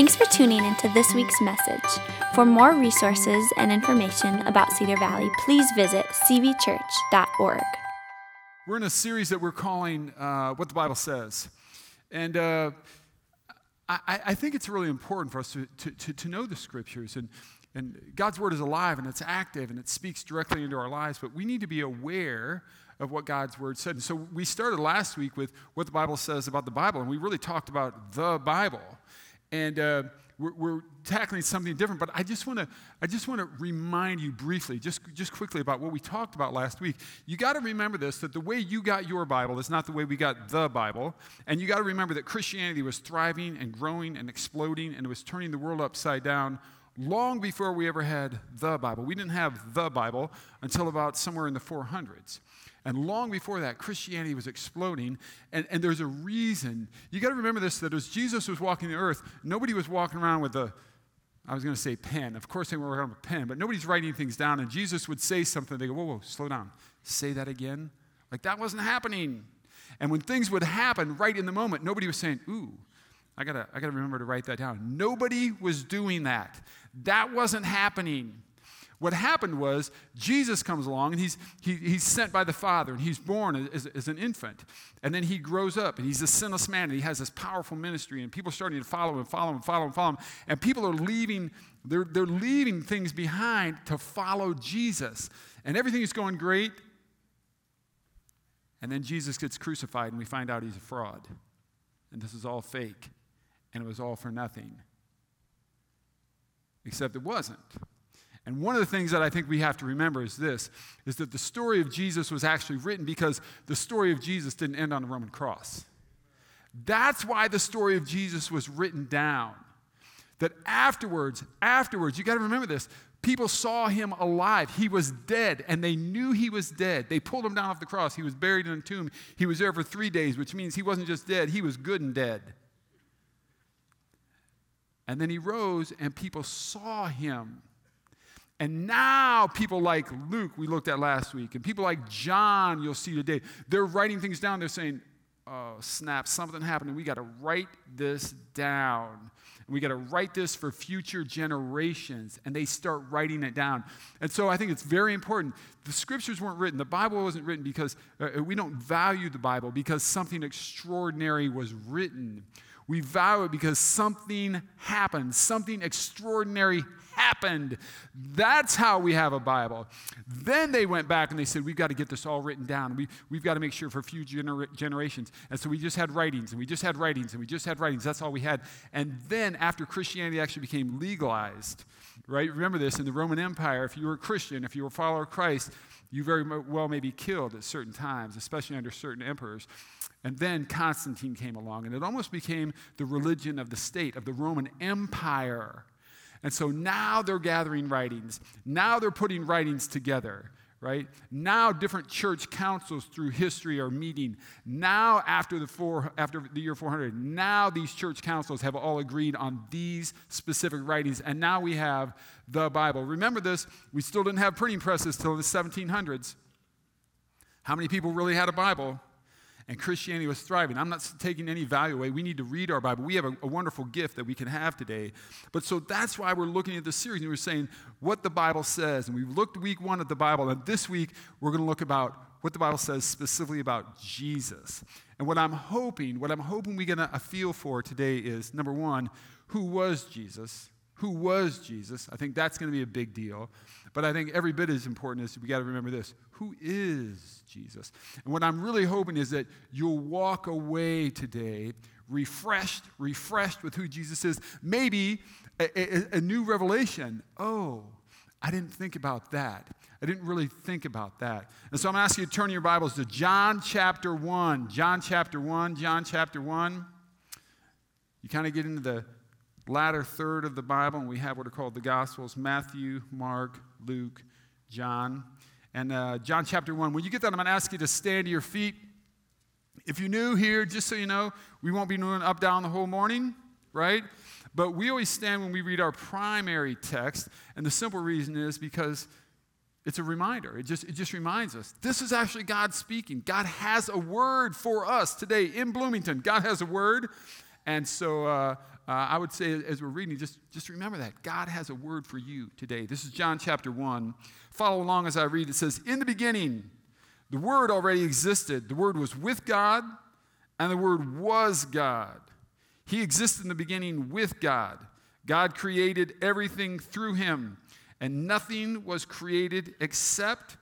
Thanks for tuning into this week's message. For more resources and information about Cedar Valley, please visit cvchurch.org. We're in a series that we're calling uh, What the Bible Says. And uh, I, I, think it's really important for us to, to, to, know the scriptures. And, and God's word is alive and it's active and it speaks directly into our lives, but we need to be aware of what God's word said. And so we started last week with what the Bible says about the Bible, and we really talked about the Bible. And uh, we're, we're, tackling something different, but I just want to I just want to remind you briefly, just just quickly about what we talked about last week. You got to remember this: that the way you got your Bible is not the way we got the Bible, and you got to remember that Christianity was thriving and growing and exploding, and it was turning the world upside down long before we ever had the Bible. We didn't have the Bible until about somewhere in the 400s. And long before that, Christianity was exploding. And, and there's a reason. You got to remember this that as Jesus was walking the earth, nobody was walking around with a, I was going to say pen. Of course, they were around with a pen, but nobody's writing things down. And Jesus would say something. They go, whoa, whoa, slow down. Say that again. Like that wasn't happening. And when things would happen right in the moment, nobody was saying, ooh, I gotta, I gotta remember to write that down. Nobody was doing that. That wasn't happening. What happened was Jesus comes along and he's, he, he's sent by the Father and he's born as, as, an infant. And then he grows up and he's a sinless man and he has this powerful ministry and people are starting to follow him, follow him, follow him, follow him. And people are leaving, they're, they're leaving things behind to follow Jesus. And everything is going great. And then Jesus gets crucified and we find out he's a fraud. And this is all fake. And it was all for nothing. Except it wasn't. And one of the things that I think we have to remember is this is that the story of Jesus was actually written because the story of Jesus didn't end on the Roman cross. That's why the story of Jesus was written down. That afterwards, afterwards, you got to remember this. People saw him alive. He was dead, and they knew he was dead. They pulled him down off the cross. He was buried in a tomb. He was there for three days, which means he wasn't just dead, he was good and dead. And then he rose, and people saw him. And now people like Luke, we looked at last week, and people like John, you'll see today, they're writing things down. They're saying, oh, snap, something happened, and we got to write this down. And we got to write this for future generations. And they start writing it down. And so I think it's very important. The scriptures weren't written, the Bible wasn't written because uh, we don't value the Bible because something extraordinary was written. We value it because something happened, something extraordinary happened. That's how we have a Bible. Then they went back and they said, We've got to get this all written down. We, we've got to make sure for future gener- generations. And so we just had writings, and we just had writings, and we just had writings. That's all we had. And then after Christianity actually became legalized, right? Remember this in the Roman Empire, if you were a Christian, if you were a follower of Christ, you very well may be killed at certain times, especially under certain emperors. And then Constantine came along, and it almost became the religion of the state, of the Roman Empire. And so now they're gathering writings. Now they're putting writings together, right? Now different church councils through history are meeting. Now after the four, after the year 400, now these church councils have all agreed on these specific writings, and now we have the Bible. Remember this, we still didn't have printing presses till the 1700s. How many people really had a Bible? And Christianity was thriving. I'm not taking any value away. We need to read our Bible. We have a, a, wonderful gift that we can have today. But so that's why we're looking at this series and we're saying what the Bible says. And we've looked week one at the Bible, and this week we're going to look about what the Bible says specifically about Jesus. And what I'm hoping, what I'm hoping we get a, a feel for today is number one, who was Jesus? Who was Jesus? I think that's going to be a big deal. But I think every bit as important is we got to remember this who is Jesus? And what I'm really hoping is that you'll walk away today refreshed, refreshed with who Jesus is. Maybe a, a, a new revelation. Oh, I didn't think about that. I didn't really think about that. And so I'm going to ask you to turn your Bibles to John chapter 1. John chapter 1. John chapter 1. You kind of get into the latter third of the Bible, and we have what are called the Gospels Matthew, Mark, Luke, John. And uh, John chapter 1. When you get that, I'm going to ask you to stand to your feet. If you're new here, just so you know, we won't be doing up down the whole morning, right? But we always stand when we read our primary text. And the simple reason is because it's a reminder. It just, it just reminds us this is actually God speaking. God has a word for us today in Bloomington. God has a word. And so uh, uh, I would say, as we're reading, just, just remember that. God has a word for you today. This is John chapter 1. Follow along as I read. It says, In the beginning, the Word already existed. The Word was with God, and the Word was God. He existed in the beginning with God. God created everything through Him, and nothing was created except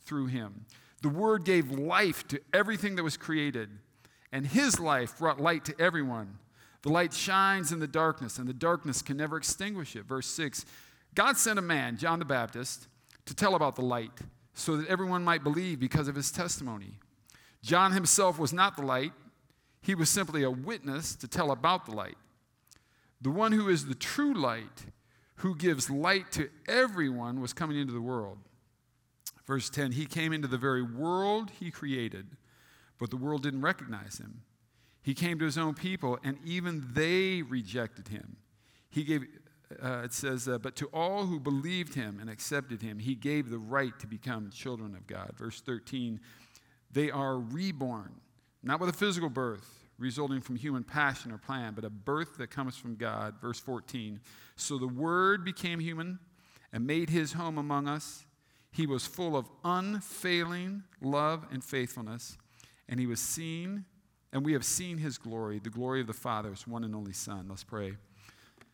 through Him. The Word gave life to everything that was created, and His life brought light to everyone. The light shines in the darkness, and the darkness can never extinguish it. Verse 6 God sent a man, John the Baptist, to tell about the light so that everyone might believe because of his testimony. John himself was not the light, he was simply a witness to tell about the light. The one who is the true light, who gives light to everyone, was coming into the world. Verse 10 He came into the very world he created, but the world didn't recognize him. He came to his own people, and even they rejected him. He gave, uh, it says, uh, but to all who believed him and accepted him, he gave the right to become children of God. Verse 13, they are reborn, not with a physical birth resulting from human passion or plan, but a birth that comes from God. Verse 14, so the Word became human and made his home among us. He was full of unfailing love and faithfulness, and he was seen, and we have seen his glory, the glory of the Father, Father's one and only Son. Let's pray.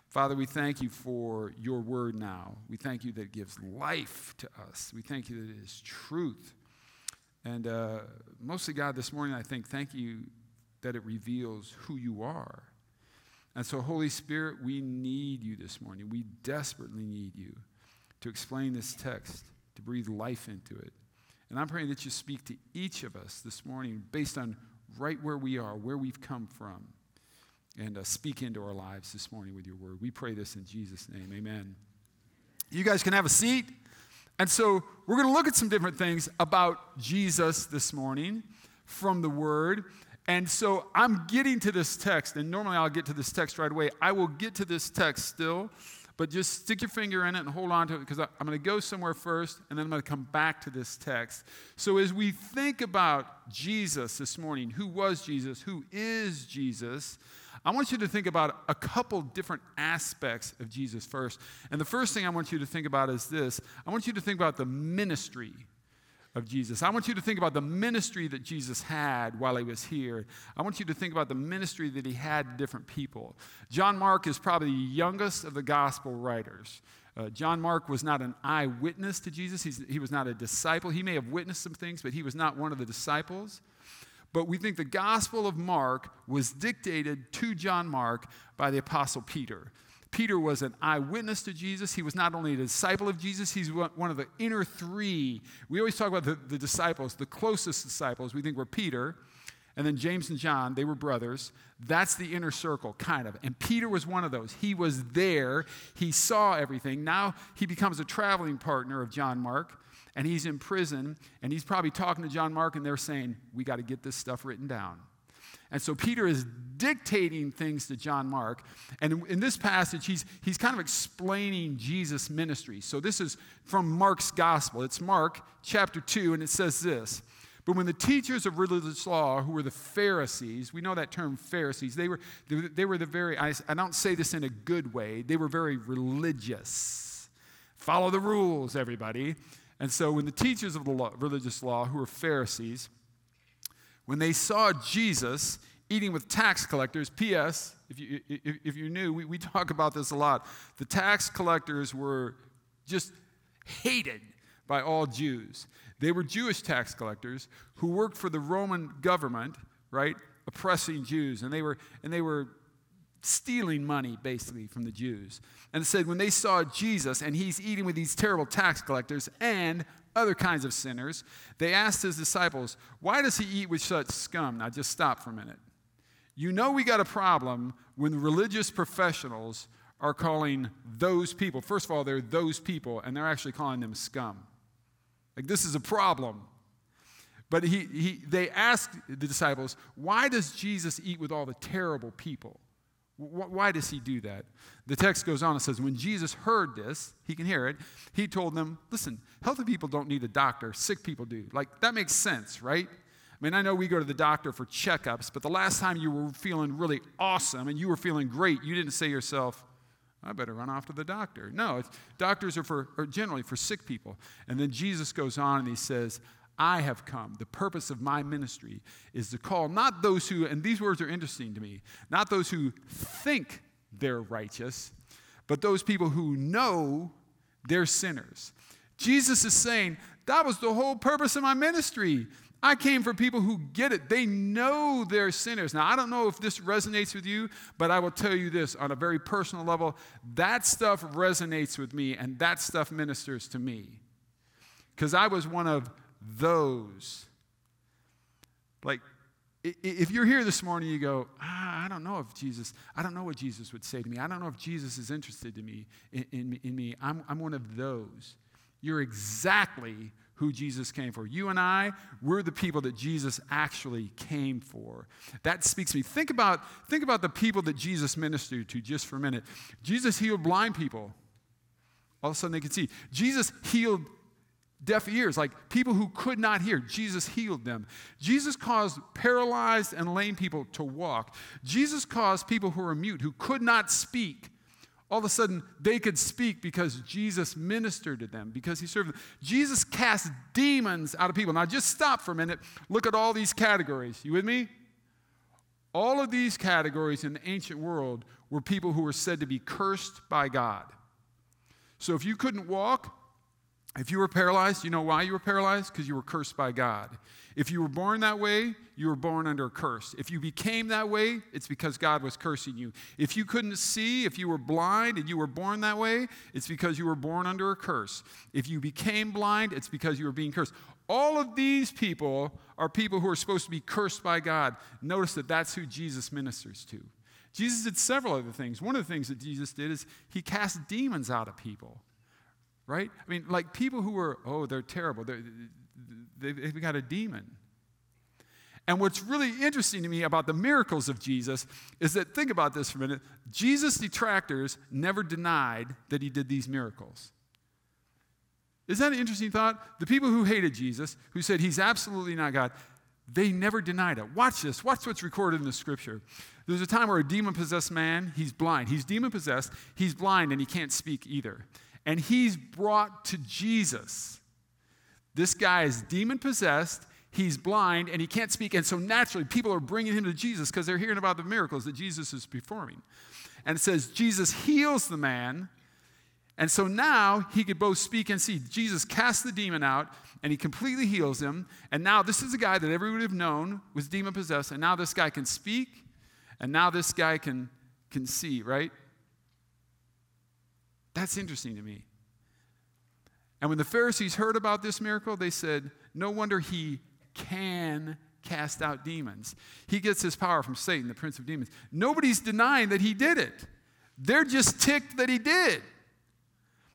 Father, we thank you for your word now. We thank you that it gives life to us. We thank you that it is truth. And uh, mostly, God, this morning, I think, thank you that it reveals who you are. And so, Holy Spirit, we need you this morning. We desperately need you to explain this text, to breathe life into it. And I'm praying that you speak to each of us this morning based on right where we are, where we've come from and uh, speak into our lives this morning with your word. We pray this in Jesus' name. Amen. You guys can have a seat. And so we're going to look at some different things about Jesus this morning from the word. And so I'm getting to this text, and normally I'll get to this text right away. I will get to this text still, but just stick your finger in it and hold on to it because I'm going to go somewhere first, and then I'm going to come back to this text. So as we think about Jesus this morning, who was Jesus? Who is Jesus? I want you to think about a couple different aspects of Jesus first. And the first thing I want you to think about is this I want you to think about the ministry of Jesus. I want you to think about the ministry that Jesus had while he was here. I want you to think about the ministry that he had to different people. John Mark is probably the youngest of the gospel writers. Uh, John Mark was not an eyewitness to Jesus. He's, he was not a disciple. He may have witnessed some things, but he was not one of the disciples. But we think the Gospel of Mark was dictated to John Mark by the Apostle Peter. Peter was an eyewitness to Jesus. He was not only a disciple of Jesus, he's one of the inner three. We always talk about the, the disciples, the closest disciples, we think were Peter, and then James and John, they were brothers. That's the inner circle, kind of. And Peter was one of those. He was there, he saw everything. Now he becomes a traveling partner of John Mark and he's in prison, and he's probably talking to John Mark, and they're saying, We got to get this stuff written down. And so Peter is dictating things to John Mark. And in this passage, he's, he's kind of explaining Jesus' ministry. So this is from Mark's gospel. It's Mark chapter 2, and it says this. But when the teachers of religious law, who were the Pharisees, we know that term Pharisees, they were, they, were the very, I, I don't say this in a good way, they were very religious. Follow the rules, everybody. And so when the teachers of the law, religious law, who were Pharisees, when they saw Jesus eating with tax collectors, P.S., if you, if, if you knew, we, we talk about this a lot. The tax collectors were just hated by all Jews. They were Jewish tax collectors who worked for the Roman government, right, oppressing Jews. And they were, and they were stealing money basically from the Jews. And it said when they saw Jesus and he's eating with these terrible tax collectors and other kinds of sinners, they asked his disciples, Why does he eat with such scum? Now just stop for a minute. You know we got a problem when religious professionals are calling those people, first of all, they're those people, and they're actually calling them scum. Like this is a problem. But he, he, they asked the disciples, Why does Jesus eat with all the terrible people? Why does he do that? The text goes on and says, When Jesus heard this, he can hear it, he told them, Listen, healthy people don't need a doctor, sick people do. Like, that makes sense, right? I mean, I know we go to the doctor for checkups, but the last time you were feeling really awesome and you were feeling great, you didn't say yourself, I better run off to the doctor. No, doctors are, for, are generally for sick people. And then Jesus goes on and he says, I have come. The purpose of my ministry is to call not those who, and these words are interesting to me, not those who think they're righteous, but those people who know they're sinners. Jesus is saying, that was the whole purpose of my ministry. I came for people who get it. They know they're sinners. Now, I don't know if this resonates with you, but I will tell you this on a very personal level that stuff resonates with me, and that stuff ministers to me. Because I was one of those. Like, if you're here this morning, you go, ah, I don't know if Jesus, I don't know what Jesus would say to me. I don't know if Jesus is interested in me. In, in, in me. I'm, I'm one of those. You're exactly who Jesus came for. You and I, we're the people that Jesus actually came for. That speaks to me. Think about, think about the people that Jesus ministered to just for a minute. Jesus healed blind people. All of a sudden they could see. Jesus healed deaf ears, like people who could not hear. Jesus healed them. Jesus caused paralyzed and lame people to walk. Jesus caused people who were mute, who could not speak, all of a sudden they could speak because Jesus ministered to them, because he served them. Jesus cast demons out of people. Now just stop for a minute. Look at all these categories. You with me? All of these categories in the ancient world were people who were said to be cursed by God. So if you couldn't walk, if you were paralyzed, you know why you were paralyzed? Because you were cursed by God. If you were born that way, you were born under a curse. If you became that way, it's because God was cursing you. If you couldn't see, if you were blind and you were born that way, it's because you were born under a curse. If you became blind, it's because you were being cursed. All of these people are people who are supposed to be cursed by God. Notice that that's who Jesus ministers to. Jesus did several other things. One of the things that Jesus did is he cast demons out of people right? I mean, like people who were, oh, they're terrible. They're, they've got a demon. And what's really interesting to me about the miracles of Jesus is that, think about this for a minute, Jesus' detractors never denied that he did these miracles. Is that an interesting thought? The people who hated Jesus, who said he's absolutely not God, they never denied it. Watch this. Watch what's recorded in the scripture. There's a time where a demon possessed man, he's blind. He's demon possessed, he's blind, and he can't speak either. And he's brought to Jesus. This guy is demon possessed, he's blind, and he can't speak. And so naturally, people are bringing him to Jesus because they're hearing about the miracles that Jesus is performing. And it says, Jesus heals the man. And so now he could both speak and see. Jesus casts the demon out and he completely heals him. And now this is a guy that everyone would have known was demon possessed. And now this guy can speak. And now this guy can, can see, right? That's interesting to me. And when the Pharisees heard about this miracle, they said, No wonder he can cast out demons. He gets his power from Satan, the prince of demons. Nobody's denying that he did it, they're just ticked that he did.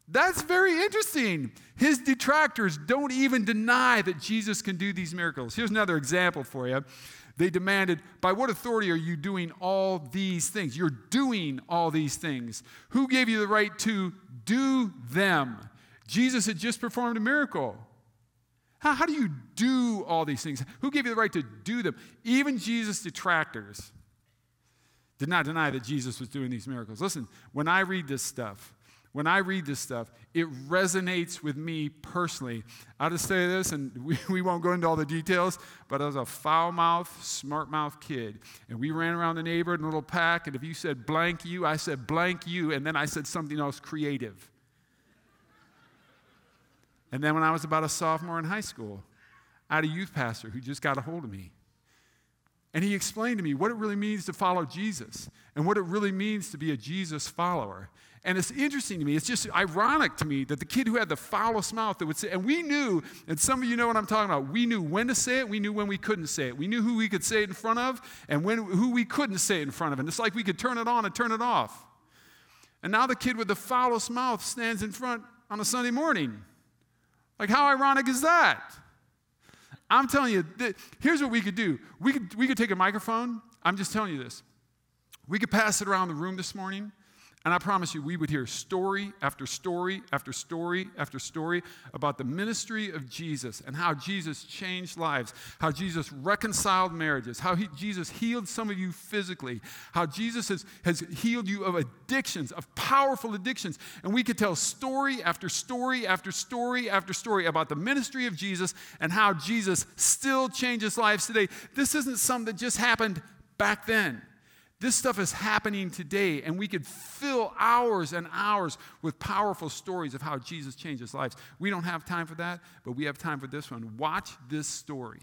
That's very interesting. His detractors don't even deny that Jesus can do these miracles. Here's another example for you. They demanded, By what authority are you doing all these things? You're doing all these things. Who gave you the right to do them? Jesus had just performed a miracle. How, how do you do all these things? Who gave you the right to do them? Even Jesus' detractors did not deny that Jesus was doing these miracles. Listen, when I read this stuff, when I read this stuff, it resonates with me personally. I'll just say this, and we, we won't go into all the details, but I was a foul mouthed, smart mouth kid. And we ran around the neighborhood in a little pack, and if you said blank you, I said blank you, and then I said something else creative. And then when I was about a sophomore in high school, I had a youth pastor who just got a hold of me. And he explained to me what it really means to follow Jesus and what it really means to be a Jesus follower. And it's interesting to me, it's just ironic to me that the kid who had the foulest mouth that would say, and we knew, and some of you know what I'm talking about, we knew when to say it, we knew when we couldn't say it. We knew who we could say it in front of and when, who we couldn't say it in front of. And it's like we could turn it on and turn it off. And now the kid with the foulest mouth stands in front on a Sunday morning. Like, how ironic is that? I'm telling you, th- here's what we could do. We could, we could take a microphone. I'm just telling you this. We could pass it around the room this morning, And I promise you, we would hear story after story after story after story about the ministry of Jesus and how Jesus changed lives, how Jesus reconciled marriages, how he, Jesus healed some of you physically, how Jesus has, has healed you of addictions, of powerful addictions. And we could tell story after story after story after story about the ministry of Jesus and how Jesus still changes lives today. This isn't something that just happened back then. This stuff is happening today, and we could fill hours and hours with powerful stories of how Jesus changes lives. We don't have time for that, but we have time for this one. Watch this story.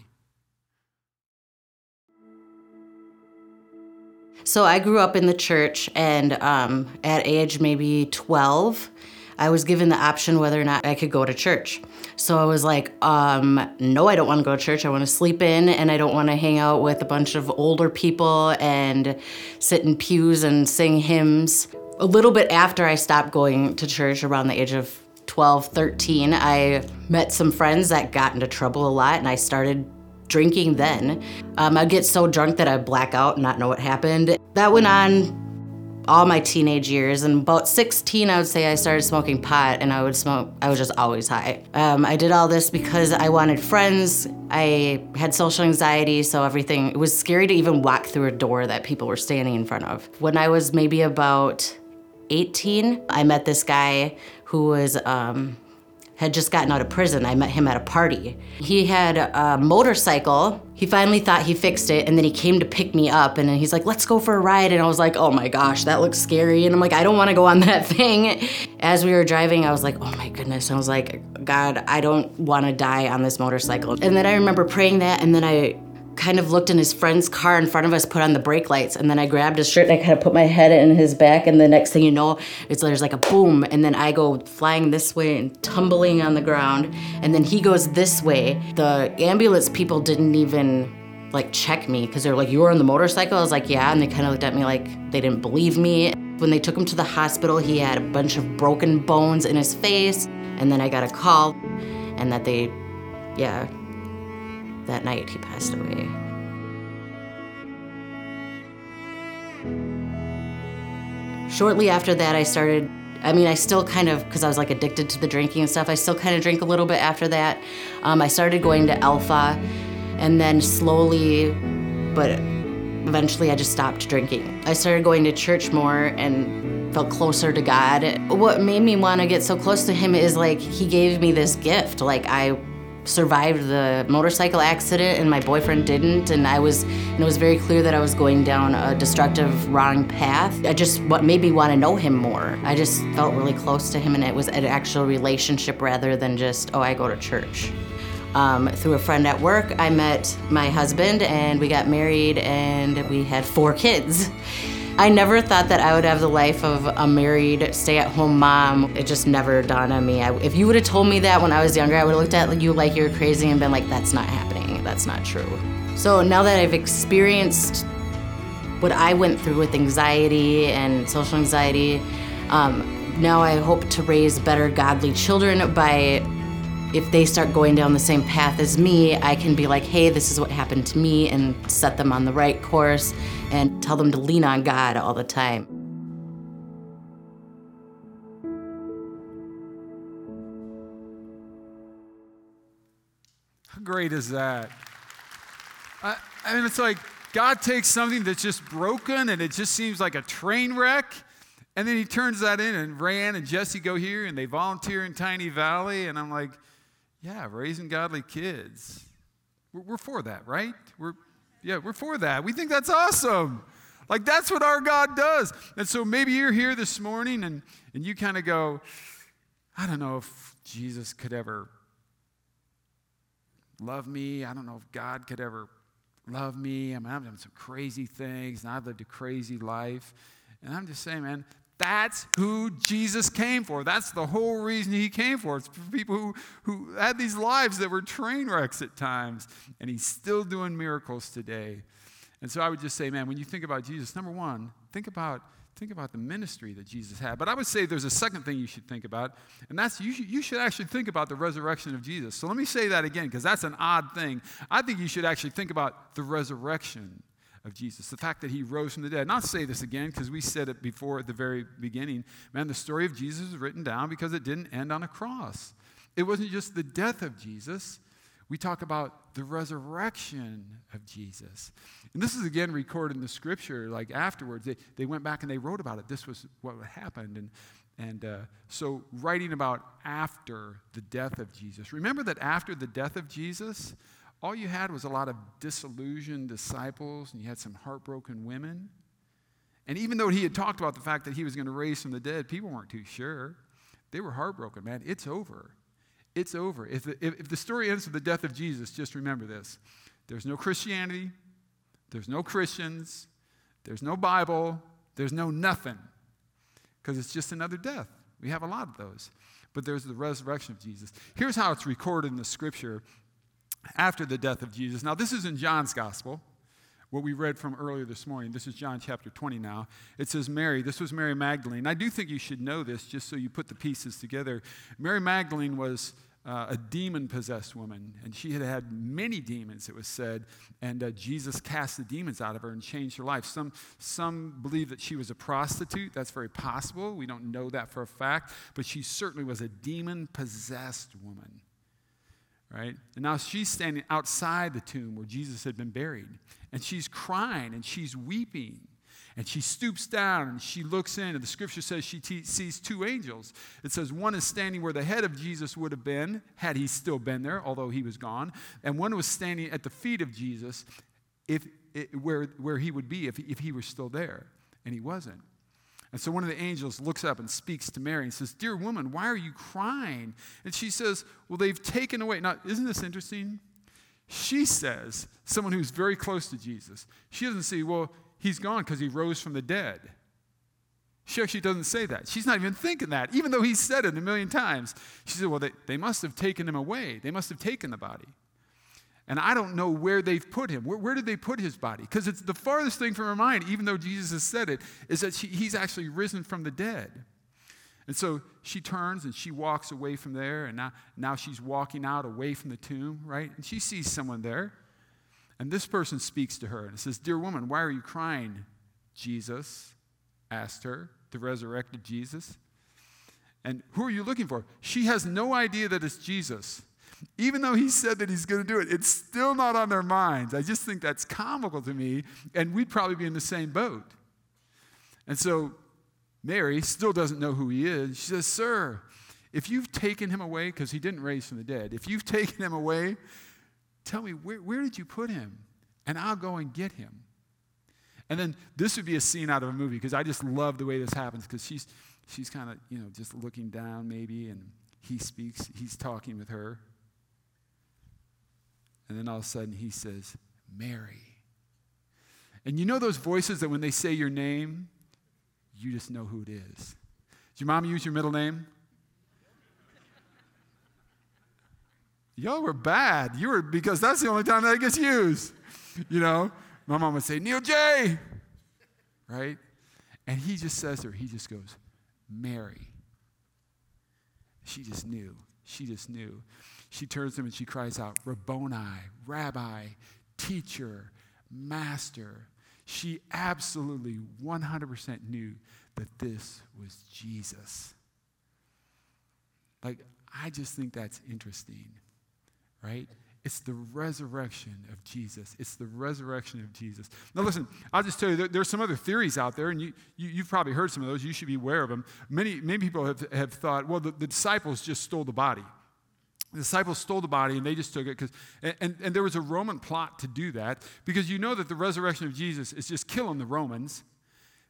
So I grew up in the church, and um, at age maybe 12, I was given the option whether or not I could go to church. So I was like, um, no, I don't want to go to church. I want to sleep in and I don't want to hang out with a bunch of older people and sit in pews and sing hymns. A little bit after I stopped going to church around the age of 12, 13, I met some friends that got into trouble a lot and I started drinking then. Um, I'd get so drunk that I'd black out and not know what happened. That went on all my teenage years. And about 16, I would say I started smoking pot, and I would smoke, I was just always high. Um, I did all this because I wanted friends. I had social anxiety, so everything, it was scary to even walk through a door that people were standing in front of. When I was maybe about 18, I met this guy who was, um, had just gotten out of prison. I met him at a party. He had a motorcycle. He finally thought he fixed it, and then he came to pick me up, and then he's like, let's go for a ride. And I was like, oh my gosh, that looks scary. And I'm like, I don't want to go on that thing. As we were driving, I was like, oh my goodness. I was like, God, I don't want to die on this motorcycle. And then I remember praying that, and then I kind of looked in his friend's car in front of us, put on the brake lights, and then I grabbed his shirt and I kind of put my head in his back, and the next thing you know, it's there's like a boom, and then I go flying this way and tumbling on the ground, and then he goes this way. The ambulance people didn't even like check me because they're like, "You were on the motorcycle?" I was like, "Yeah," and they kind of looked at me like they didn't believe me. When they took him to the hospital, he had a bunch of broken bones in his face, and then I got a call, and that they, yeah, that night he passed away. Shortly after that, I started. I mean, I still kind of, because I was like addicted to the drinking and stuff, I still kind of drink a little bit after that. Um, I started going to Alpha, and then slowly, but eventually I just stopped drinking. I started going to church more and felt closer to God. What made me want to get so close to Him is like He gave me this gift. Like, I survived the motorcycle accident and my boyfriend didn't and I was and it was very clear that I was going down a destructive wrong path. I just what made me want to know him more. I just felt really close to him and it was an actual relationship rather than just oh I go to church. Um, through a friend at work, I met my husband and we got married and we had four kids. I never thought that I would have the life of a married, stay at home mom. It just never dawned on me. I, if you would have told me that when I was younger, I would have looked at you like you were crazy and been like, that's not happening. That's not true. So now that I've experienced what I went through with anxiety and social anxiety, um, now I hope to raise better, godly children by if they start going down the same path as me, I can be like, hey, this is what happened to me, and set them on the right course and tell them to lean on God all the time. How great is that? I, I mean, it's like God takes something that's just broken and it just seems like a train wreck. And then he turns that in, and Ran and Jesse go here and they volunteer in Tiny Valley. And I'm like, yeah, raising godly kids. We're, we're for that, right? We're, yeah, we're for that. We think that's awesome. Like, that's what our God does. And so maybe you're here this morning and, and you kind of go, I don't know if Jesus could ever love me. I don't know if God could ever love me. I mean, I've done some crazy things and I've lived a crazy life. And I'm just saying, man, that's who Jesus came for. That's the whole reason he came for. It's for people who, who had these lives that were train wrecks at times, and he's still doing miracles today. And so I would just say, man, when you think about Jesus, number one, think about, think about the ministry that Jesus had. But I would say there's a second thing you should think about, and that's you you should actually think about the resurrection of Jesus. So let me say that again, because that's an odd thing. I think you should actually think about the resurrection of Jesus. The fact that he rose from the dead. Not say this again because we said it before at the very beginning. Man, the story of Jesus is written down because it didn't end on a cross. It wasn't just the death of Jesus. We talk about the resurrection of Jesus. And this is again recorded in the scripture, like afterwards. They, they went back and they wrote about it. This was what happened. And, and uh, so, writing about after the death of Jesus. Remember that after the death of Jesus, all you had was a lot of disillusioned disciples and you had some heartbroken women. And even though he had talked about the fact that he was going to raise from the dead, people weren't too sure. They were heartbroken, man. It's over. It's over. If the, if, if the story ends with the death of Jesus, just remember this there's no Christianity, there's no Christians, there's no Bible, there's no nothing. Because it's just another death. We have a lot of those. But there's the resurrection of Jesus. Here's how it's recorded in the scripture after the death of Jesus. Now, this is in John's gospel, what we read from earlier this morning. This is John chapter 20 now. It says, Mary, this was Mary Magdalene. I do think you should know this just so you put the pieces together. Mary Magdalene was uh, a demon possessed woman, and she had had many demons, it was said, and uh, Jesus cast the demons out of her and changed her life. Some, some believe that she was a prostitute. That's very possible. We don't know that for a fact, but she certainly was a demon possessed woman right? And now she's standing outside the tomb where Jesus had been buried. And she's crying and she's weeping. And she stoops down and she looks in, and the scripture says she te- sees two angels. It says one is standing where the head of Jesus would have been, had he still been there, although he was gone. And one was standing at the feet of Jesus, if, where, where he would be if, if he were still there. And he wasn't. And so one of the angels looks up and speaks to Mary and says, Dear woman, why are you crying? And she says, Well, they've taken away. Now, isn't this interesting? She says, someone who's very close to Jesus, she doesn't say, Well, he's gone because he rose from the dead. She actually doesn't say that. She's not even thinking that, even though he said it a million times. She said, Well, they, they must have taken him away. They must have taken the body. And I don't know where they've put him. Where, where did they put his body? Because it's the farthest thing from her mind, even though Jesus has said it, is that she, he's actually risen from the dead. And so she turns and she walks away from there, and now, now she's walking out away from the tomb, right? And she sees someone there. And this person speaks to her and says, Dear woman, why are you crying? Jesus asked her, the resurrected Jesus. And who are you looking for? She has no idea that it's Jesus. Even though he said that he's going to do it, it's still not on their minds. I just think that's comical to me, and we'd probably be in the same boat. And so Mary still doesn't know who he is. She says, Sir, if you've taken him away, because he didn't raise from the dead, if you've taken him away, tell me, where, where did you put him? And I'll go and get him. And then this would be a scene out of a movie because I just love the way this happens because she's, she's kind of, you know, just looking down maybe and he speaks, he's talking with her. And then all of a sudden he says, Mary. And you know those voices that when they say your name, you just know who it is. Did your mom use your middle name? Y'all were bad. You were because that's the only time that gets used. You know, my mom would say, Neil J. Right? And he just says to her, he just goes, Mary. She just knew. She just knew. She turns to him and she cries out, Rabboni, Rabbi, teacher, master. She absolutely 100% knew that this was Jesus. Like, I just think that's interesting, right? It's the resurrection of Jesus. It's the resurrection of Jesus. Now, listen, I'll just tell you, there, there's some other theories out there, and you, you, have probably heard some of those. You should be aware of them. Many, many people have, have thought, well, the, the disciples just stole the body. The disciples stole the body and they just took it because, and, and, and there was a Roman plot to do that because you know that the resurrection of Jesus is just killing the Romans.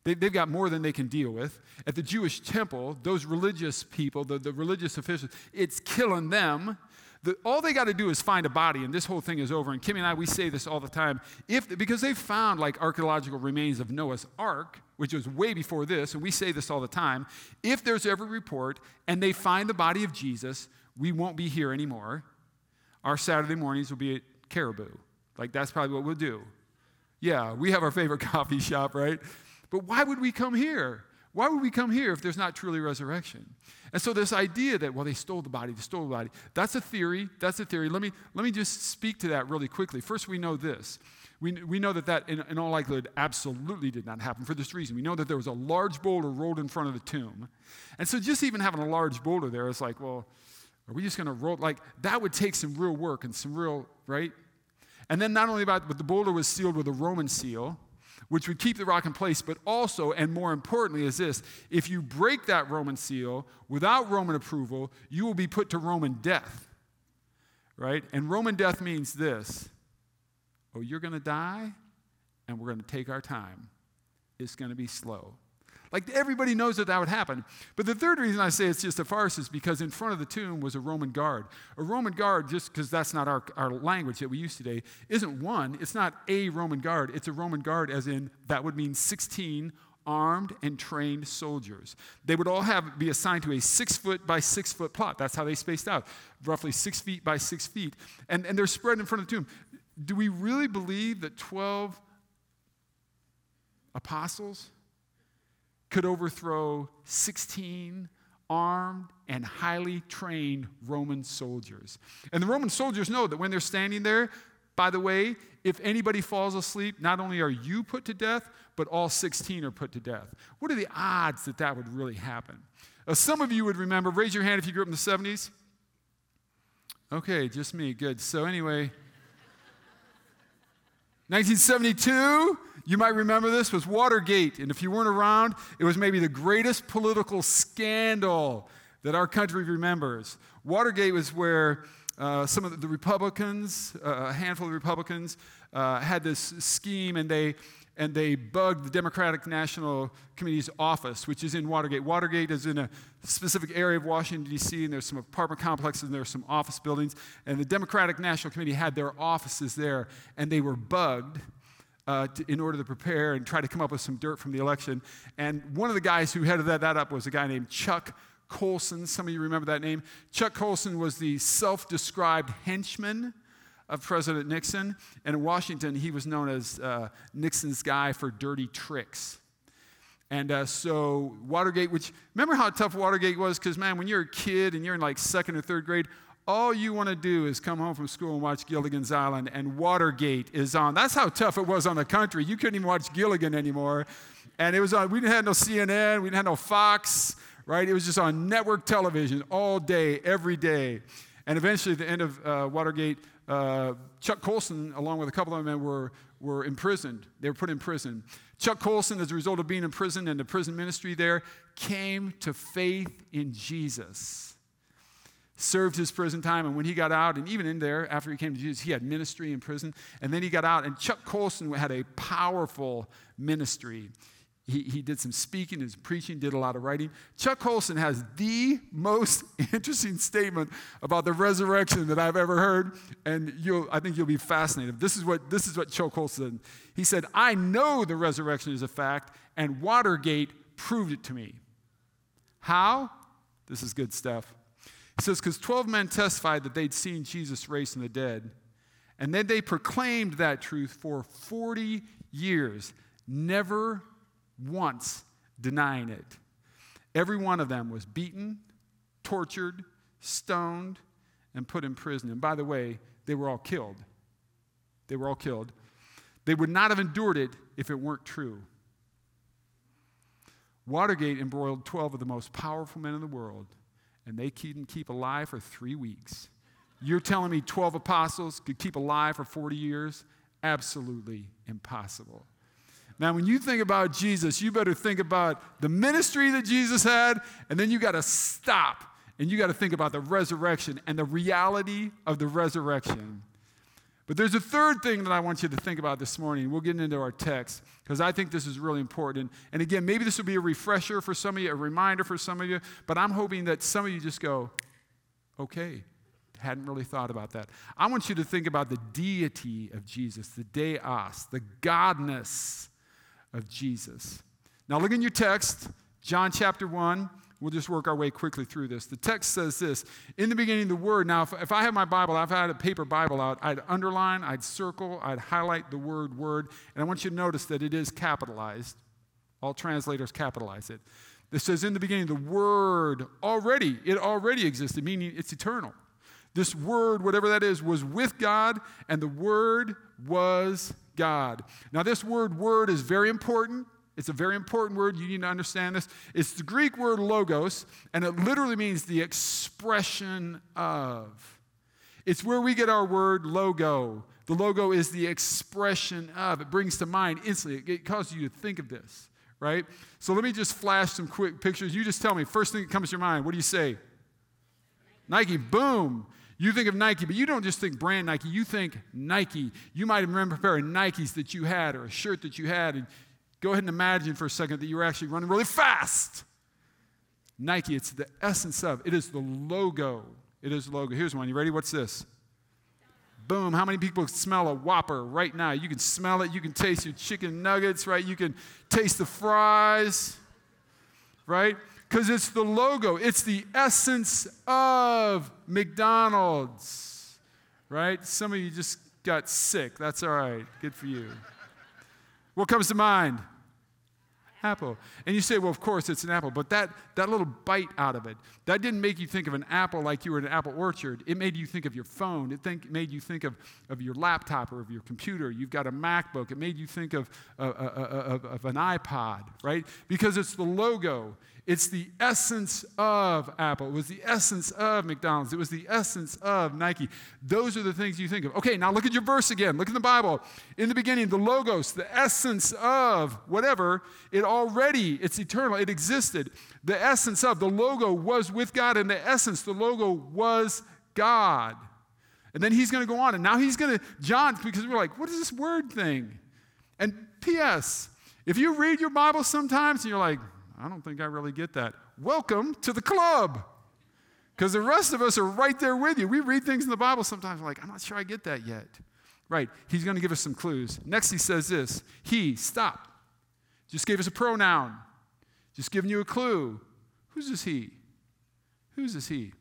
They, have got more than they can deal with. At the Jewish temple, those religious people, the, the religious officials, it's killing them. The, all they got to do is find a body, and this whole thing is over. And Kimmy and I, we say this all the time. If, because they've found like archaeological remains of Noah's ark, which was way before this, and we say this all the time. If there's ever a report and they find the body of Jesus, we won't be here anymore. Our Saturday mornings will be at Caribou. Like, that's probably what we'll do. Yeah, we have our favorite coffee shop, right? But why would we come here? Why would we come here if there's not truly resurrection? And so this idea that, well, they stole the body, they stole the body, that's a theory. That's a theory. Let me, let me just speak to that really quickly. First, we know this. We, we know that that, in, in all likelihood, absolutely did not happen for this reason. We know that there was a large boulder rolled in front of the tomb. And so just even having a large boulder there is like, well, are we just going to roll? Like, that would take some real work and some real, right? And then not only about, but the boulder was sealed with a Roman seal, which would keep the rock in place, but also, and more importantly, is this if you break that Roman seal without Roman approval, you will be put to Roman death, right? And Roman death means this oh, you're going to die, and we're going to take our time. It's going to be slow. Like everybody knows that that would happen. But the third reason I say it's just a farce is because in front of the tomb was a Roman guard. A Roman guard, just because that's not our, our language that we use today, isn't one. It's not a Roman guard. It's a Roman guard, as in that would mean 16 armed and trained soldiers. They would all have be assigned to a six foot by six foot plot. That's how they spaced out, roughly six feet by six feet. And, and they're spread in front of the tomb. Do we really believe that 12 apostles could overthrow 16 armed and highly trained Roman soldiers. And the Roman soldiers know that when they're standing there, by the way, if anybody falls asleep, not only are you put to death, but all 16 are put to death. What are the odds that that would really happen? Uh, some of you would remember, raise your hand if you grew up in the 70s. Okay, just me, good. So, anyway, 1972, you might remember this, was Watergate. And if you weren't around, it was maybe the greatest political scandal that our country remembers. Watergate was where uh, some of the Republicans, uh, a handful of Republicans, uh, had this scheme and they and they bugged the Democratic National Committee's office, which is in Watergate. Watergate is in a specific area of Washington, D.C., and there's some apartment complexes and there's some office buildings. And the Democratic National Committee had their offices there, and they were bugged. Uh, to, in order to prepare and try to come up with some dirt from the election. And one of the guys who headed that, that up was a guy named Chuck Colson. Some of you remember that name. Chuck Colson was the self described henchman of President Nixon. And in Washington, he was known as uh, Nixon's guy for dirty tricks. And uh, so, Watergate, which, remember how tough Watergate was? Because, man, when you're a kid and you're in like second or third grade, all you want to do is come home from school and watch Gilligan's Island, and Watergate is on. That's how tough it was on the country. You couldn't even watch Gilligan anymore. And it was on, we didn't have no CNN, we didn't have no Fox, right? It was just on network television all day, every day. And eventually, at the end of uh, Watergate, uh, Chuck Colson, along with a couple of men, were, were imprisoned. They were put in prison. Chuck Colson, as a result of being in prison and the prison ministry there, came to faith in Jesus. Served his prison time, and when he got out, and even in there, after he came to Jesus, he had ministry in prison. And then he got out, and Chuck Colson had a powerful ministry. He, he did some speaking and preaching, did a lot of writing. Chuck Colson has the most interesting statement about the resurrection that I've ever heard, and you'll, I think you'll be fascinated. This is, what, this is what Chuck Colson said. He said, I know the resurrection is a fact, and Watergate proved it to me. How? This is good stuff. He says, because 12 men testified that they'd seen Jesus raised from the dead, and then they proclaimed that truth for 40 years, never once denying it. Every one of them was beaten, tortured, stoned, and put in prison. And by the way, they were all killed. They were all killed. They would not have endured it if it weren't true. Watergate embroiled 12 of the most powerful men in the world, and they couldn't keep alive for three weeks. You're telling me 12 apostles could keep alive for 40 years? Absolutely impossible. Now, when you think about Jesus, you better think about the ministry that Jesus had, and then you got to stop and you got to think about the resurrection and the reality of the resurrection. But there's a third thing that I want you to think about this morning. We'll get into our text because I think this is really important. And again, maybe this will be a refresher for some of you, a reminder for some of you, but I'm hoping that some of you just go, okay, hadn't really thought about that. I want you to think about the deity of Jesus, the theos, the godness of Jesus. Now, look in your text, John chapter 1. We'll just work our way quickly through this. The text says this In the beginning, the Word. Now, if, if I have my Bible, I've had a paper Bible out, I'd underline, I'd circle, I'd highlight the word Word. And I want you to notice that it is capitalized. All translators capitalize it. This says, In the beginning, the Word already, it already existed, meaning it's eternal. This Word, whatever that is, was with God, and the Word was God. Now, this word, word, is very important. It's a very important word. You need to understand this. It's the Greek word logos, and it literally means the expression of. It's where we get our word logo. The logo is the expression of. It brings to mind instantly. It causes you to think of this, right? So let me just flash some quick pictures. You just tell me, first thing that comes to your mind, what do you say? Nike, boom. You think of Nike, but you don't just think brand Nike, you think Nike. You might remember a pair of Nikes that you had or a shirt that you had, and go ahead and imagine for a second that you were actually running really fast. Nike, it's the essence of, it is the logo. It is the logo. Here's one. You ready? What's this? Boom. How many people smell a Whopper right now? You can smell it. You can taste your chicken nuggets, right? You can taste the fries, right? because it's the logo, it's the essence of McDonald's, right? Some of you just got sick. That's all right. Good for you. What comes to mind? Apple. And you say, well, of course it's an apple, but that, that little bite out of it, that didn't make you think of an apple like you were in an apple orchard. It made you think of your phone. It think, made you think of, of your laptop or of your computer. You've got a MacBook. It made you think of, uh, uh, uh, of, of an iPod, right? Because it's the logo. It's the essence of Apple. It was the essence of McDonald's. It was the essence of Nike. Those are the things you think of. Okay, now look at your verse again. Look in the Bible. In the beginning, the logos, the essence of whatever, it already, it's eternal. It existed. The essence of, the logo was with God, and the essence, the logo was God. And then he's going to go on, and now he's going to, John, because we're like, what is this word thing? And P.S., if you read your Bible sometimes and you're like, I don't think I really get that. Welcome to the club. Because the rest of us are right there with you. We read things in the Bible sometimes, like, I'm not sure I get that yet. Right, he's going to give us some clues. Next, he says this He, stop. Just gave us a pronoun, just giving you a clue. Who's this he? Who's this he?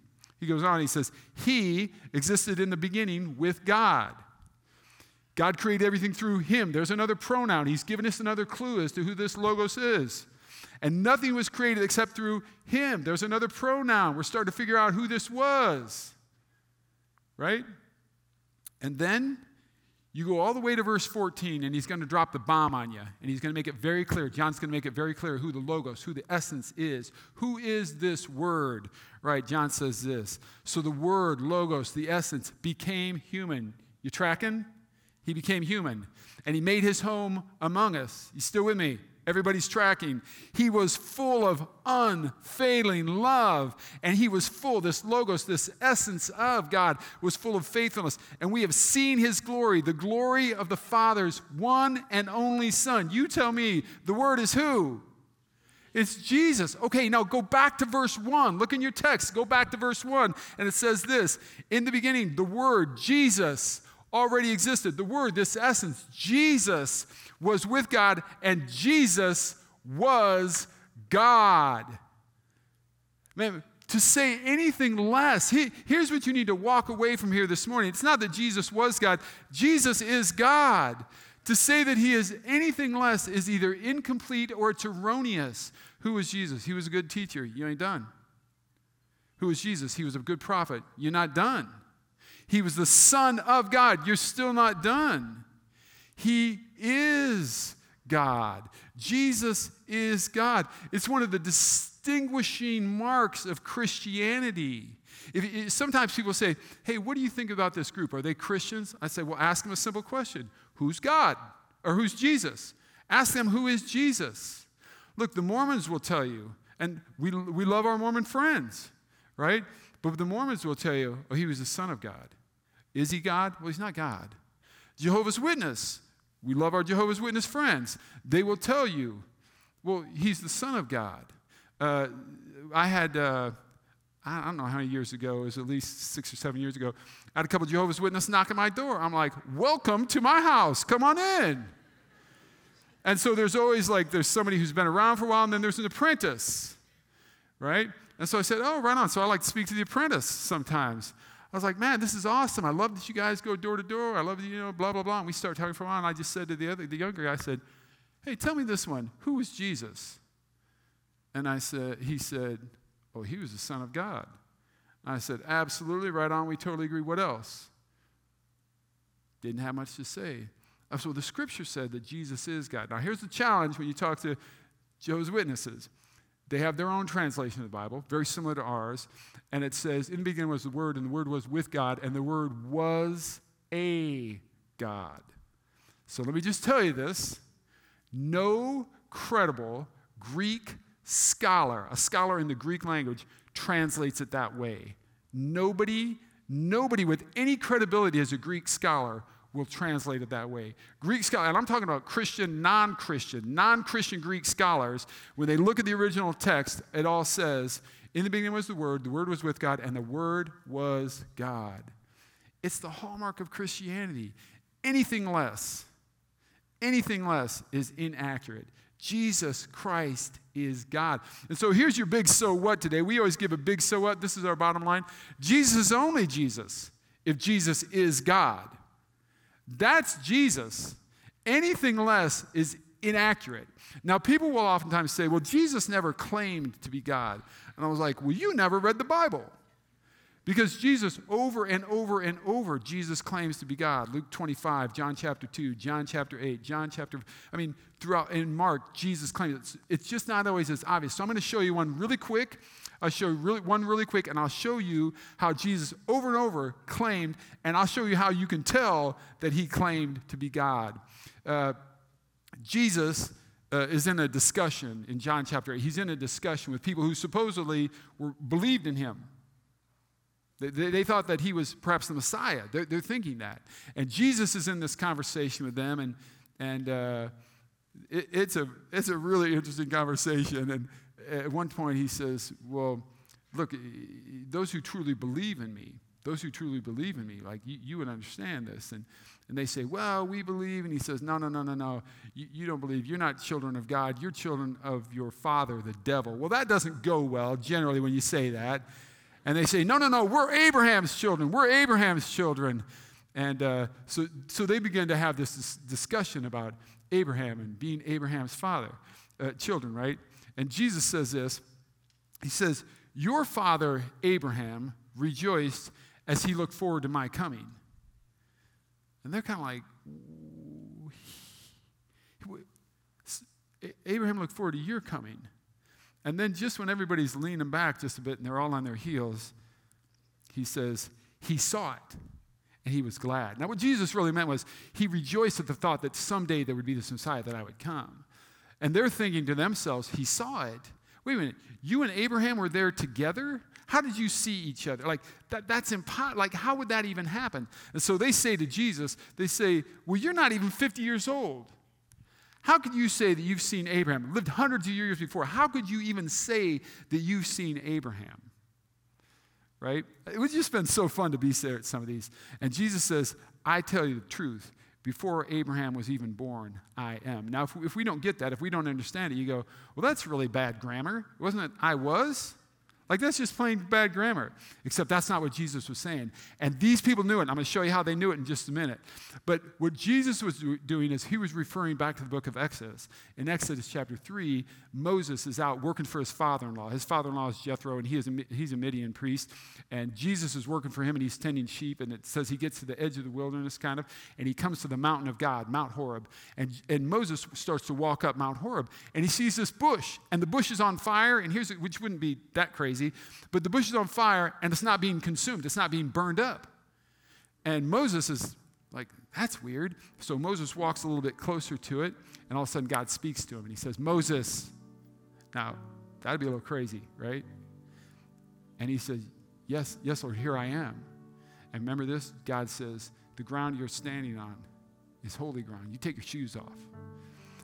He goes on, he says, He existed in the beginning with God. God created everything through him. There's another pronoun. He's given us another clue as to who this Logos is. And nothing was created except through him. There's another pronoun. We're starting to figure out who this was. Right? And then you go all the way to verse 14, and he's going to drop the bomb on you. And he's going to make it very clear. John's going to make it very clear who the Logos, who the essence is. Who is this word? Right? John says this. So the word, Logos, the essence, became human. You tracking? He became human. And he made his home among us. You still with me? Everybody's tracking. He was full of unfailing love, and he was full, this logos, this essence of God was full of faithfulness. And we have seen his glory, the glory of the Father's one and only Son. You tell me, the word is who? It's Jesus. Okay, now go back to verse 1. Look in your text. Go back to verse 1, and it says this In the beginning, the word, Jesus, already existed. The word, this essence, Jesus was with God, and Jesus was God. Man, to say anything less, he, here's what you need to walk away from here this morning. It's not that Jesus was God, Jesus is God. To say that he is anything less is either incomplete or it's erroneous. Who was Jesus? He was a good teacher. You ain't done. Who was Jesus? He was a good prophet. You're not done. He was the Son of God. You're still not done. He is God. Jesus is God. It's one of the distinguishing marks of Christianity. If, sometimes people say, Hey, what do you think about this group? Are they Christians? I say, Well, ask them a simple question Who's God? Or who's Jesus? Ask them, Who is Jesus? Look, the Mormons will tell you, and we, we love our Mormon friends, right? But the Mormons will tell you, Oh, he was the Son of God. Is he God? Well, he's not God. Jehovah's Witness we love our Jehovah's Witness friends. They will tell you, well, he's the Son of God. Uh, I had, uh, I don't know how many years ago, it was at least six or seven years ago, I had a couple Jehovah's Witnesses knock on my door. I'm like, welcome to my house. Come on in. And so there's always like, there's somebody who's been around for a while, and then there's an apprentice, right? And so I said, oh, right on. So I like to speak to the apprentice sometimes. I was like, man, this is awesome. I love that you guys go door to door. I love that, you know, blah, blah, blah. And we started talking for a while, and I just said to the other, the younger guy, I said, hey, tell me this one. Who was Jesus? And I said, he said, oh, he was the Son of God. And I said, absolutely, right on. We totally agree. What else? Didn't have much to say. Uh, so the scripture said that Jesus is God. Now, here's the challenge when you talk to Joe's Witnesses. They have their own translation of the Bible, very similar to ours. And it says, In the beginning was the Word, and the Word was with God, and the Word was a God. So let me just tell you this no credible Greek scholar, a scholar in the Greek language, translates it that way. Nobody, nobody with any credibility as a Greek scholar will translate it that way. Greek scholar, and I'm talking about Christian, non Christian, non Christian Greek scholars, when they look at the original text, it all says, In the beginning was the Word, the Word was with God, and the Word was God. It's the hallmark of Christianity. Anything less, anything less is inaccurate. Jesus Christ is God. And so here's your big so what today. We always give a big so what. This is our bottom line. Jesus is only Jesus if Jesus is God. That's Jesus. Anything less is inaccurate. Now, people will oftentimes say, well, Jesus never claimed to be God. And I was like, well, you never read the Bible. Because Jesus, over and over and over, Jesus claims to be God. Luke 25, John chapter 2, John chapter 8, John chapter, I mean, throughout, in Mark, Jesus claims, it's, it's just not always as obvious. So I'm going to show you one really quick. I'll show you really, one really quick, and I'll show you how Jesus over and over claimed, and I'll show you how you can tell that he claimed to be God. Uh, Jesus uh, is in a discussion in John chapter 8. He's in a discussion with people who supposedly were, believed in him. They, they, thought that he was perhaps the Messiah. They're, they're, thinking that. And Jesus is in this conversation with them, and, and uh, it, it's, a, it's a really interesting conversation. And at one point, he says, Well, look, those who truly believe in me, those who truly believe in me, like you, you would understand this. And, and they say, Well, we believe. And he says, No, no, no, no, no. You, you don't believe. You're not children of God. You're children of your father, the devil. Well, that doesn't go well generally when you say that. And they say, No, no, no, we're Abraham's children. We're Abraham's children. And uh, so, so they begin to have this, this, discussion about Abraham and being Abraham's father, uh, children, right? And Jesus says this He says, Your father Abraham rejoiced as he looked forward to my coming. And they're kind of like, Abraham looked forward to your coming. And then, just when everybody's leaning back just a bit and they're all on their heels, he says, He saw it and he was glad. Now, what Jesus really meant was he rejoiced at the thought that someday there would be this Messiah that I would come. And they're thinking to themselves, He saw it. Wait a minute, you and Abraham were there together? How did you see each other? Like, that, that's impossible. Like, how would that even happen? And so they say to Jesus, they say, Well, you're not even 50 years old. How could you say that you've seen Abraham? Lived hundreds of years before. How could you even say that you've seen Abraham? Right? It would just been so fun to be there at some of these. And Jesus says, I tell you the truth. Before Abraham was even born, I am. Now, if we, if we don't get that, if we don't understand it, you go, well, that's really bad grammar. Wasn't it I was? Like, that's just plain bad grammar. Except that's not what Jesus was saying. And these people knew it. I'm going to show you how they knew it in just a minute. But what Jesus was doing is he was referring back to the book of Exodus. In Exodus chapter 3, Moses is out working for his father in law. His father in law is Jethro, and he is a, he's a Midian priest. And Jesus is working for him, and he's tending sheep. And it says he gets to the edge of the wilderness, kind of, and he comes to the mountain of God, Mount Horeb. And, and Moses starts to walk up Mount Horeb, and he sees this bush, and the bush is on fire. And here's, which wouldn't be that crazy crazy, but the bush is on fire and it's not being consumed, it's not being burned up. And Moses is like, that's weird. So Moses walks a little bit closer to it, and all of a sudden God speaks to him and he says, Moses. Now, that'd be a little crazy, right? And he says, Yes, yes, Lord, here I am. And remember this? God says, The ground you're standing on is holy ground. You take your shoes off.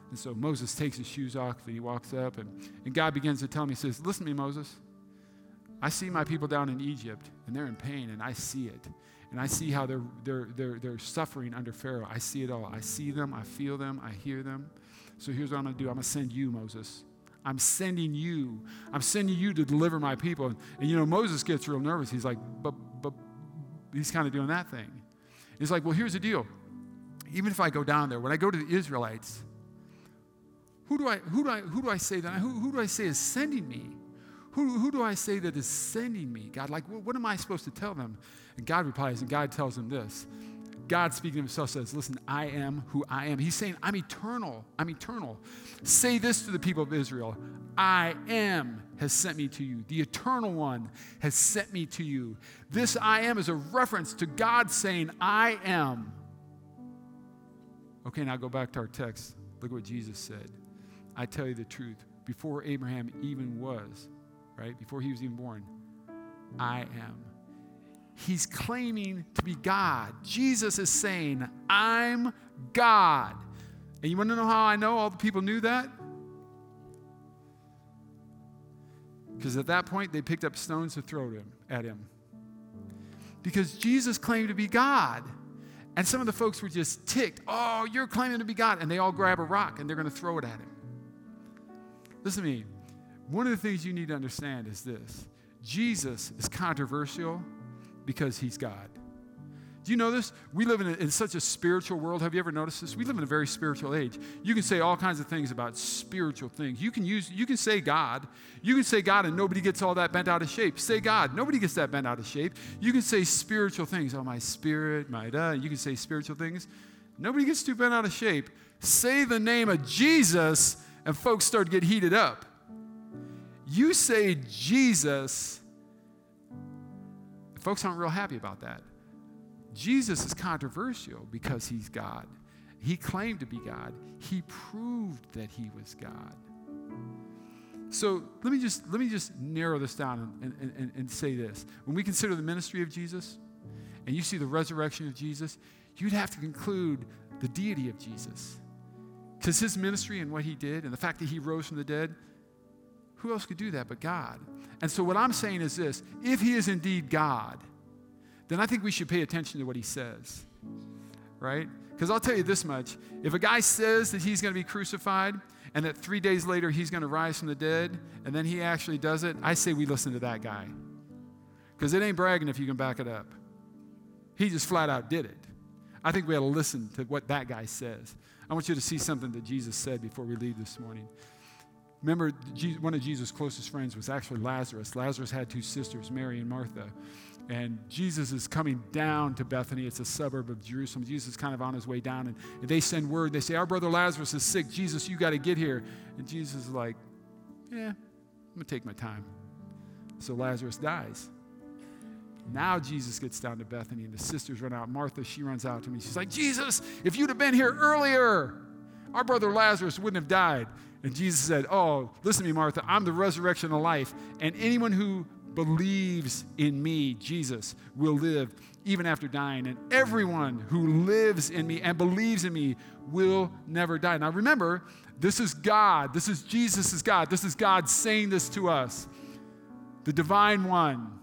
And so Moses takes his shoes off and he walks up, and, and God begins to tell him, He says, Listen to me, Moses. I see my people down in Egypt, and they're in pain, and I see it. And I see how they're, they're, they're, they're suffering under Pharaoh. I see it all. I see them, I feel them, I hear them. So here's what I'm going to do I'm going to send you, Moses. I'm sending you. I'm sending you to deliver my people. And, and you know, Moses gets real nervous. He's like, but, but, he's kind of doing that thing. He's like, well, here's the deal. Even if I go down there, when I go to the Israelites, who do I, who do I, who do I say that? Who, who do I say is sending me? Who, who do I say that is sending me? God, like, what, what am I supposed to tell them? And God replies, and God tells him this God speaking of himself says, Listen, I am who I am. He's saying, I'm eternal. I'm eternal. Say this to the people of Israel I am has sent me to you. The eternal one has sent me to you. This I am is a reference to God saying, I am. Okay, now go back to our text. Look what Jesus said. I tell you the truth. Before Abraham even was, right? Before he was even born, I am. He's claiming to be God. Jesus is saying, I'm God. And you want to know how I know all the people knew that? Because at that point, they picked up stones to throw him, at him. Because Jesus claimed to be God. And some of the folks were just ticked. Oh, you're claiming to be God. And they all grab a rock and they're going to throw it at him. Listen to me. One of the things you need to understand is this Jesus is controversial because he's God. Do you know this? We live in, a, in, such a spiritual world. Have you ever noticed this? We live in a very spiritual age. You can say all kinds of things about spiritual things. You can use, you can say God. You can say God, and nobody gets all that bent out of shape. Say God, nobody gets that bent out of shape. You can say spiritual things. Oh, my spirit, my da. You can say spiritual things. Nobody gets too bent out of shape. Say the name of Jesus, and folks start to get heated up. You say Jesus, folks aren't real happy about that. Jesus is controversial because he's God. He claimed to be God. He proved that he was God. So let me just let me just narrow this down and, and, and say this. When we consider the ministry of Jesus and you see the resurrection of Jesus, you'd have to conclude the deity of Jesus. Because his ministry and what he did and the fact that he rose from the dead, who else could do that but God? And so what I'm saying is this if he is indeed God, then I think we should pay attention to what he says, right? Because I'll tell you this much if a guy says that he's going to be crucified and that three days later he's going to rise from the dead and then he actually does it, I say we listen to that guy. Because it ain't bragging if you can back it up. He just flat out did it. I think we ought to listen to what that guy says. I want you to see something that Jesus said before we leave this morning. Remember, one of Jesus' closest friends was actually Lazarus. Lazarus had two sisters, Mary and Martha. And Jesus is coming down to Bethany. It's a suburb of Jerusalem. Jesus is kind of on his way down. And, they send word. They say, Our brother Lazarus is sick. Jesus, you got to get here. And Jesus is like, Yeah, I'm going to take my time. So Lazarus dies. Now Jesus gets down to Bethany, and the sisters run out. Martha, she runs out to me. She's like, Jesus, if you'd have been here earlier, our brother Lazarus wouldn't have died. And Jesus said, Oh, listen to me, Martha. I'm the resurrection of life. And anyone who believes in me, Jesus, will live even after dying. And everyone who lives in me and believes in me will never die. Now remember, this is God. This is Jesus God. This is God saying this to us. The divine one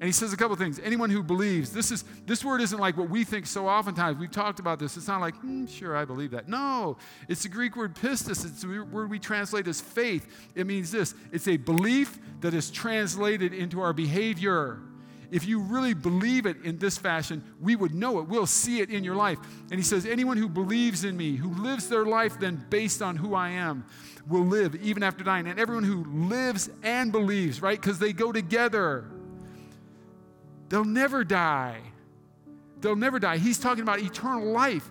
and he says a couple things. Anyone who believes, this is this word isn't like what we think so oftentimes. We've talked about this. It's not like, hmm, sure, I believe that. No, it's the Greek word pistis. It's the word we translate as faith. It means this it's a belief that is translated into our behavior. If you really believe it in this fashion, we would know it. We'll see it in your life. And he says, anyone who believes in me, who lives their life then based on who I am, will live even after dying. And everyone who lives and believes, right? Because they go together. They'll never die. They'll never die. He's talking about eternal life.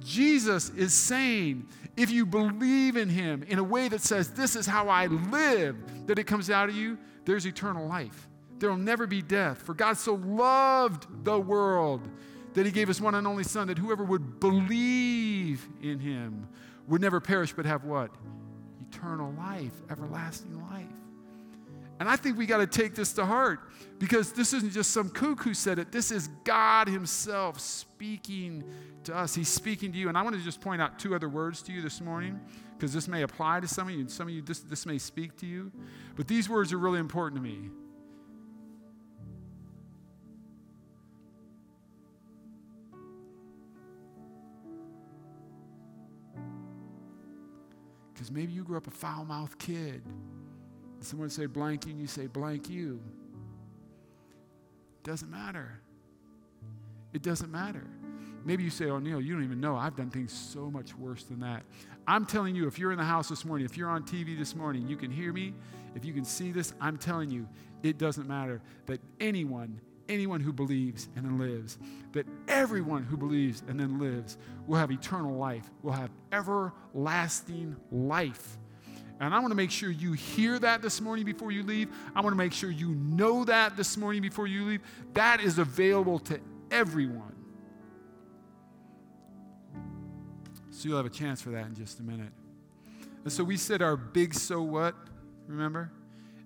Jesus is saying, if you believe in him in a way that says, This is how I live, that it comes out of you, there's eternal life. There will never be death. For God so loved the world that he gave his one and only Son, that whoever would believe in him would never perish but have what? Eternal life, everlasting life. And I think we got to take this to heart because this isn't just some kook who said it. This is God Himself speaking to us. He's speaking to you. And I want to just point out two other words to you this morning because this may apply to some of you, and some of you, this, this may speak to you. But these words are really important to me. Because maybe you grew up a foul mouthed kid. Someone say blank you, and you say blank you. Doesn't matter. It doesn't matter. Maybe you say, Oh, Neil, you don't even know. I've done things so much worse than that. I'm telling you, if you're in the house this morning, if you're on TV this morning, you can hear me. If you can see this, I'm telling you, it doesn't matter that anyone, anyone who believes and then lives, that everyone who believes and then lives will have eternal life, will have everlasting life. And I want to make sure you hear that this morning before you leave. I want to make sure you know that this morning before you leave. That is available to everyone. So you'll have a chance for that in just a minute. And so we said our big so what, remember?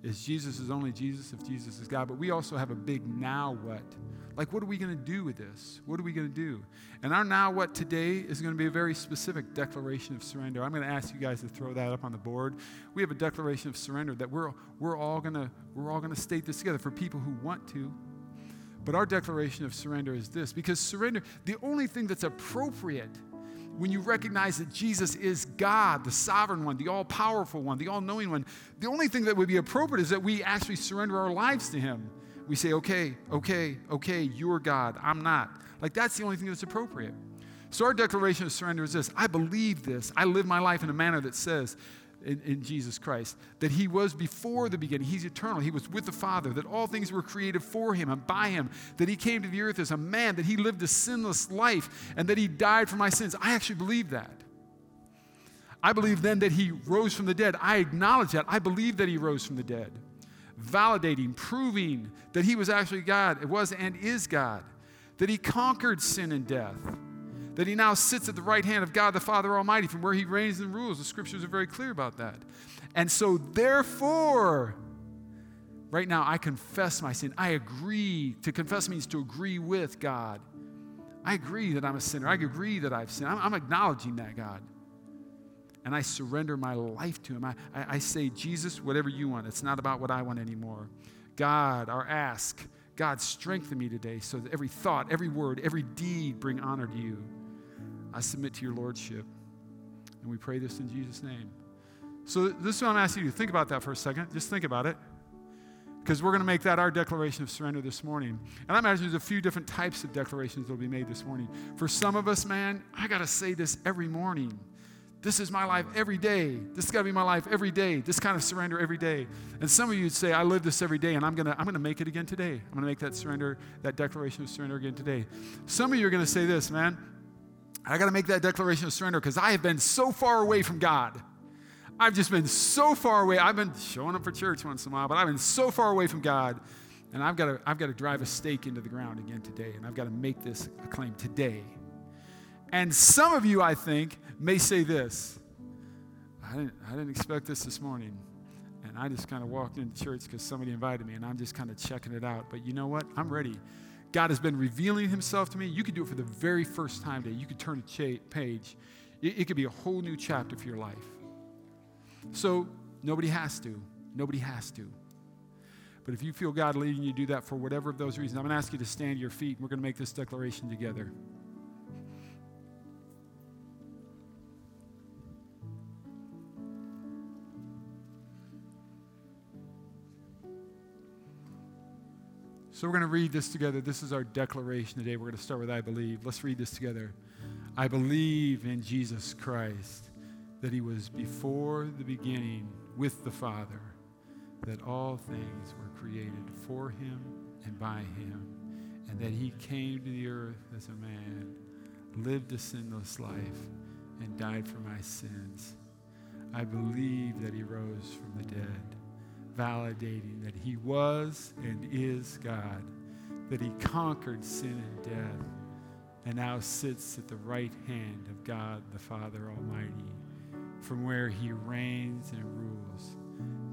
Is Jesus is only Jesus if Jesus is God. But we also have a big now what. Like, what are we going to do with this? What are we going to do? And our now what today is going to be a very specific declaration of surrender. I'm going to ask you guys to throw that up on the board. We have a declaration of surrender that we're, we're all going to we're all going to state this together for people who want to. But our declaration of surrender is this because surrender, the only thing that's appropriate when you recognize that Jesus is God, the sovereign one, the all powerful one, the all knowing one, the only thing that would be appropriate is that we actually surrender our lives to Him. We say, okay, okay, okay, you're God, I'm not. Like that's the only thing that's appropriate. So our declaration of surrender is this I believe this. I live my life in a manner that says, in, in, Jesus Christ, that He was before the beginning. He's eternal. He was with the Father, that all things were created for Him and by Him, that He came to the earth as a man, that He lived a sinless life, and that He died for my sins. I actually believe that. I believe then that He rose from the dead. I acknowledge that. I believe that He rose from the dead, validating, proving that He was actually God, it was and is God, that He conquered sin and death that he now sits at the right hand of God the Father Almighty, from where he reigns and rules. The scriptures are very clear about that. And so, therefore, right now, I confess my sin. I agree. To confess means to agree with God. I agree that I'm a sinner. I agree that I've sinned. I'm, I'm acknowledging that, God. And I surrender my life to Him. I, I, I say, Jesus, whatever you want. It's not about what I want anymore. God, our ask, God, strengthen me today so that every thought, every word, every deed bring honor to you. I submit to your lordship. And we pray this in Jesus' name. So, this is what I'm asking you to think about that for a second. Just think about it. Because we're going to make that our declaration of surrender this morning. And I imagine there's a few different types of declarations that will be made this morning. For some of us, man, I got to say this every morning. This is my life every day. This has got to be my life every day. This kind of surrender every day. And some of you would say, I live this every day, and I'm going to I'm going to make it again today. I'm going to make that surrender, that declaration of surrender again today. Some of you are going to say this, man. I got to make that declaration of surrender because I have been so far away from God. I've just been so far away. I've been showing up for church once in a while, but I've been so far away from God. And I've got to, I've got to drive a stake into the ground again today. And I've got to make this a claim today. And some of you, I think, may say this I didn't, I didn't expect this this morning. And I just kind of walked into church because somebody invited me, and I'm just kind of checking it out. But you know what? I'm ready. God has been revealing himself to me. You could do it for the very first time today. You could turn a page. It, it could be a whole new chapter for your life. So nobody has to. Nobody has to. But if you feel God leading you to do that for whatever of those reasons, I'm going to ask you to stand to your feet and we're going to make this declaration together. So we're going to read this together. This is our declaration today. We're going to start with I believe. Let's read this together. I believe in Jesus Christ, that he was before the beginning with the Father, that all things were created for him and by him, and that he came to the earth as a man, lived a sinless life, and died for my sins. I believe that he rose from the dead validating that he was and is God, that he conquered sin and death, and now sits at the right hand of God the Father Almighty, from where he reigns and rules.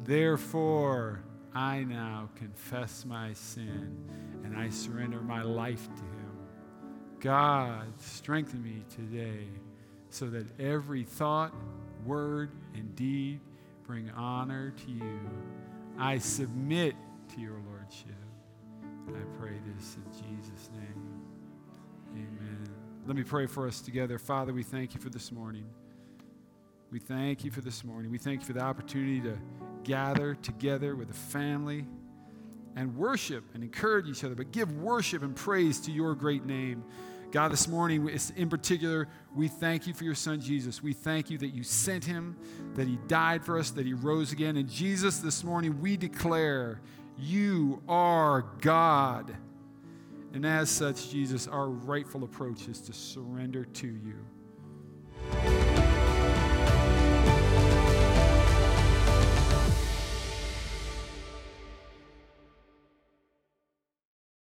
Therefore, I now confess my sin and I surrender my life to him. God, strengthen me today so that every thought, word, and deed bring honor to you I submit to your Lordship. I pray this in Jesus' name. Amen. Let me pray for us together. Father, we thank you for this morning. We thank you for this morning. We thank you for the opportunity to gather together with a family and worship and encourage each other, but give worship and praise to your great name. God, this morning, in particular, we thank you for your son Jesus. We thank you that you sent him, that he died for us, that he rose again. And Jesus, this morning, we declare you are God. And as such, Jesus, our rightful approach is to surrender to you.